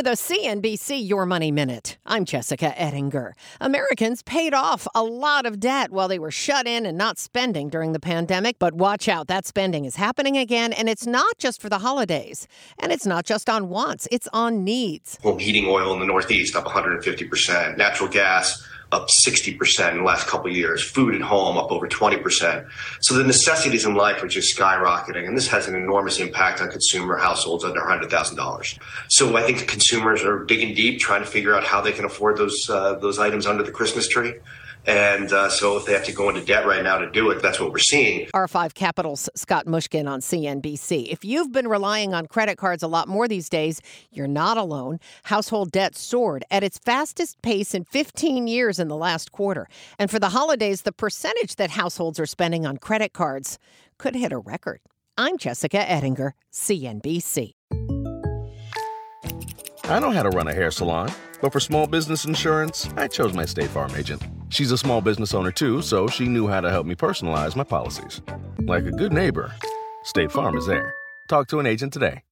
with a CNBC Your Money Minute. I'm Jessica Ettinger. Americans paid off a lot of debt while they were shut in and not spending during the pandemic, but watch out, that spending is happening again, and it's not just for the holidays. And it's not just on wants, it's on needs. Heating oil in the Northeast up 150%, natural gas up 60% in the last couple years, food at home up over 20%. So the necessities in life are just skyrocketing, and this has an enormous impact on consumer households under $100,000. So I think consumers are digging deep, trying to figure out how they can afford those uh, those items under the Christmas tree. And uh, so if they have to go into debt right now to do it, that's what we're seeing. R5 Capital's Scott Mushkin on CNBC. If you've been relying on credit cards a lot more these days, you're not alone. Household debt soared at its fastest pace in 15 years in the last quarter. And for the holidays, the percentage that households are spending on credit cards could hit a record. I'm Jessica Ettinger, CNBC. I know how to run a hair salon, but for small business insurance, I chose my State Farm agent. She's a small business owner too, so she knew how to help me personalize my policies. Like a good neighbor, State Farm is there. Talk to an agent today.